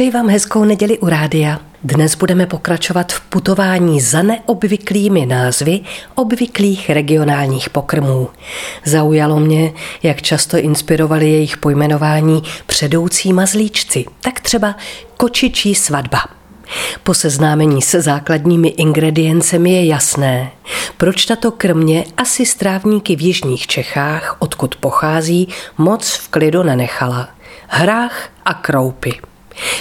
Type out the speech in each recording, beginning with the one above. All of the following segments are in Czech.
Přeji vám hezkou neděli u rádia. Dnes budeme pokračovat v putování za neobvyklými názvy obvyklých regionálních pokrmů. Zaujalo mě, jak často inspirovali jejich pojmenování předoucí mazlíčci, tak třeba kočičí svatba. Po seznámení se základními ingrediencemi je jasné, proč tato krmě asi strávníky v jižních Čechách, odkud pochází, moc v klidu nenechala. Hrách a kroupy.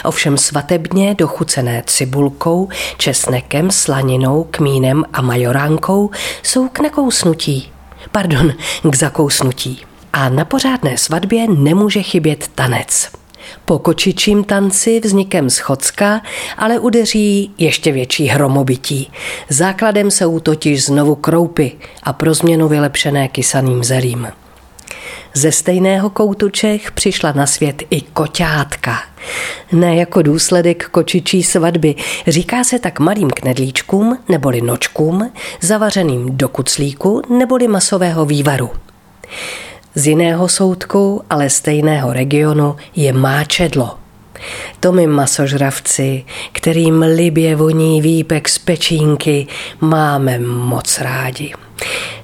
Ovšem svatebně dochucené cibulkou, česnekem, slaninou, kmínem a majoránkou jsou k nakousnutí. Pardon, k zakousnutí. A na pořádné svatbě nemůže chybět tanec. Po kočičím tanci vznikem schocka ale udeří ještě větší hromobytí. Základem jsou totiž znovu kroupy a pro změnu vylepšené kysaným zelím. Ze stejného koutu Čech přišla na svět i koťátka. Ne jako důsledek kočičí svatby. Říká se tak malým knedlíčkům neboli nočkům, zavařeným do kuclíku neboli masového vývaru. Z jiného soudku, ale stejného regionu je máčedlo. To my masožravci, kterým libě voní výpek z pečínky, máme moc rádi.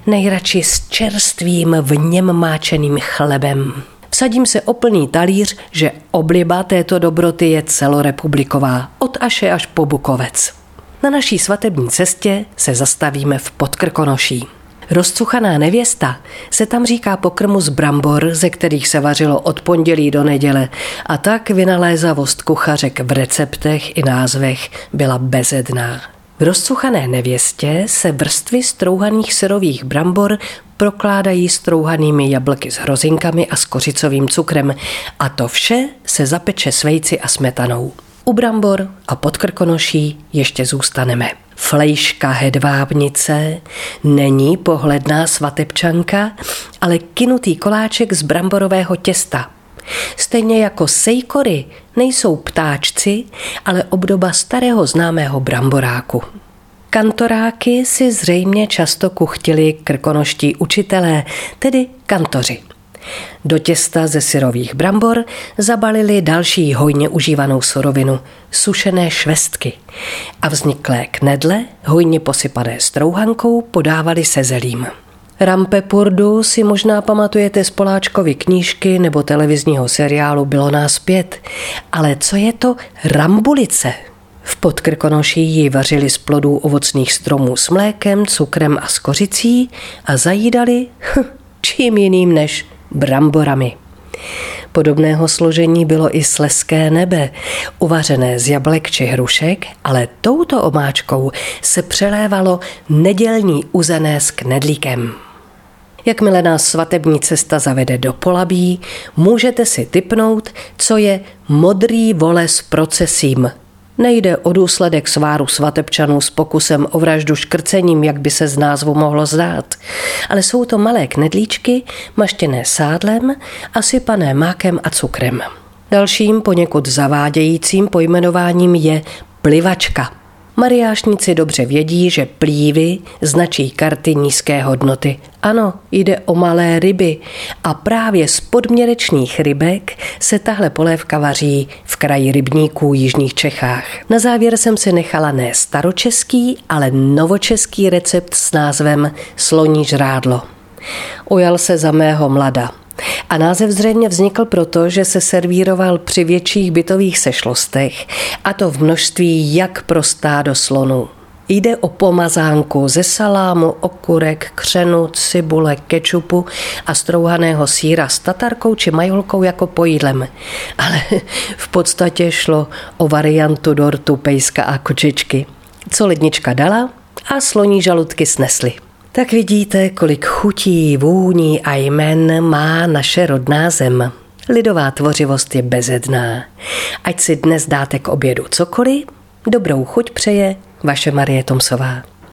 Nejradši s čerstvým v něm máčeným chlebem. Vsadím se o plný talíř, že obliba této dobroty je celorepubliková, od Aše až po Bukovec. Na naší svatební cestě se zastavíme v Podkrkonoší. Rozcuchaná nevěsta se tam říká pokrmu z brambor, ze kterých se vařilo od pondělí do neděle a tak vynalézavost kuchařek v receptech i názvech byla bezedná. V rozcuchané nevěstě se vrstvy strouhaných syrových brambor prokládají strouhanými jablky s hrozinkami a s kořicovým cukrem a to vše se zapeče s vejci a smetanou. U brambor a pod krkonoší ještě zůstaneme. Flejška hedvábnice není pohledná svatebčanka, ale kinutý koláček z bramborového těsta. Stejně jako sejkory nejsou ptáčci, ale obdoba starého známého bramboráku. Kantoráky si zřejmě často kuchtili krkonoští učitelé, tedy kantoři. Do těsta ze syrových brambor zabalili další hojně užívanou surovinu, sušené švestky a vzniklé knedle, hojně posypané strouhankou, podávali se zelím. Rampepurdu si možná pamatujete z Poláčkovy knížky nebo televizního seriálu Bylo nás pět, ale co je to rambulice? V Podkrkonoší ji vařili z plodů ovocných stromů s mlékem, cukrem a skořicí a zajídali hm, čím jiným než bramborami. Podobného složení bylo i sleské nebe, uvařené z jablek či hrušek, ale touto omáčkou se přelévalo nedělní uzené s knedlíkem. Jakmile nás svatební cesta zavede do Polabí, můžete si typnout, co je modrý vole s procesím Nejde o důsledek sváru svatebčanů s pokusem o vraždu škrcením, jak by se z názvu mohlo zdát, ale jsou to malé knedlíčky, maštěné sádlem a sypané mákem a cukrem. Dalším poněkud zavádějícím pojmenováním je plivačka – Mariášníci dobře vědí, že plívy značí karty nízké hodnoty. Ano, jde o malé ryby a právě z podměrečných rybek se tahle polévka vaří v kraji rybníků jižních Čechách. Na závěr jsem si nechala ne staročeský, ale novočeský recept s názvem sloní žrádlo. Ujal se za mého mlada. A název zřejmě vznikl proto, že se servíroval při větších bytových sešlostech, a to v množství jak pro stádo slonů. Jde o pomazánku ze salámu, okurek, křenu, cibule, kečupu a strouhaného síra s tatarkou či majolkou jako pojídlem. Ale v podstatě šlo o variantu dortu pejska a kočičky. Co lednička dala a sloní žaludky snesly. Tak vidíte, kolik chutí, vůní a jmen má naše rodná zem. Lidová tvořivost je bezedná. Ať si dnes dáte k obědu cokoliv, dobrou chuť přeje vaše Marie Tomsová.